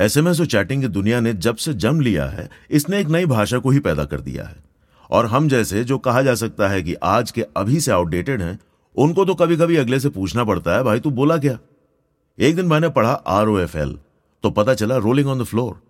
SMS और chatting की दुनिया ने जब से जन्म लिया है, इसने एक नई भाषा को ही पैदा कर दिया है। और हम जैसे, जो कहा जा सकता है कि आज के अभी से आउटडेटेड हैं, उनको तो कभी कभी अगले से पूछना पड़ता है, भाई, तू बोला क्या? एक दिन मैंने पढ़ा आर ओ एफ़ एल तो पता चला रोलिंग ऑन द फ्लोर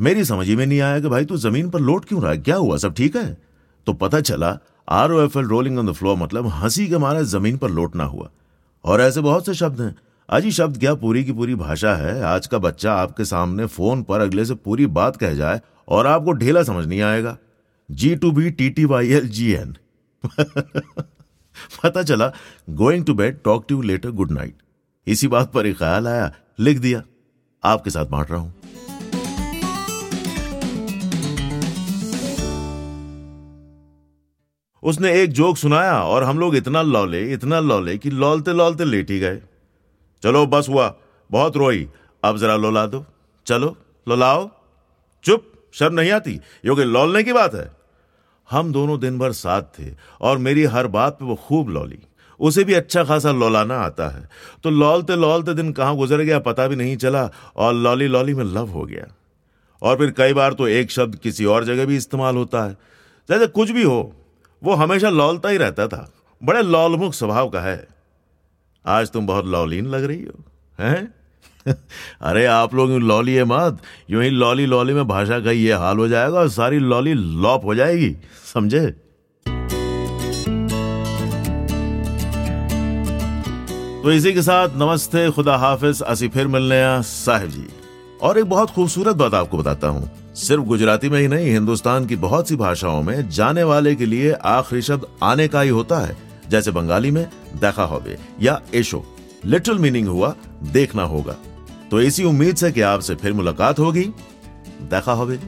मेरी समझ में नहीं आया कि भाई, तू ज़मीन पर लोट क्यों रहा है? क्या हुआ? सब ठीक है? तो पता चला R O F L rolling on the floor मतलब हँसी के मारे ज़मीन पर लोटना हुआ। और ऐसे बहुत से शब्द हैं अजी शब्द क्या पूरी की पूरी भाषा है? आज का बच्चा आपके सामने फ़ोन पर अगले से पूरी बात कह जाए और आपको ढेला समझ नहीं आएगा। G two B T T Y L G N पता चला going to bed talk to later good night इसी बात पर एक ख्याल आया, लिख दिया। आपके साथ बांट रहा हूँ। उसने एक जोक सुनाया और हम लोग इतना लौले इतना लौले कि लौलते लौलते लेट ही गए। चलो, बस हुआ। बहुत रोई। अब जरा लोला दो। चलो, लोलाओ। चुप, शर्म नहीं आती? योगी, लौलने की बात है? हम दोनों दिन भर साथ थे और मेरी हर बात पे वो खूब लौली। उसे भी अच्छा खासा लौलाना आता है। तो लौलते लौलते दिन कहाँ गुजर गया पता भी नहीं चला और लौली लौली में लव हो गया। और फिर कई बार तो एक शब्द किसी और जगह भी इस्तेमाल होता है। जैसे कुछ भी हो, वो हमेशा लौलता ही रहता था। बड़े लौलमुख स्वभाव का है। आज तुम बहुत लौलीन लग रही हो, हैं? अरे आप लोग यूँ लौली है मत। यूँ ही लौली लौली में भाषा का ये हाल हो जाएगा और सारी लौली लॉप हो जाएगी, समझे? तो इसी के साथ नमस्ते, खुदा हाफिज। असी फिर मिलने साहिब जी। और एक बहुत खूबसूरत बात आपको बताता हूँ। सिर्फ़ गुजराती में ही नहीं, हिंदुस्तान की बहुत सी भाषाओं में जाने वाले के लिए आखिरी शब्द आने का ही होता है। जैसे बंगाली में देखा होवे या एशो। लिटरल मीनिंग हुआ, देखना होगा। तो इसी उम्मीद से कि आपसे फिर मुलाकात होगी। देखा होगे।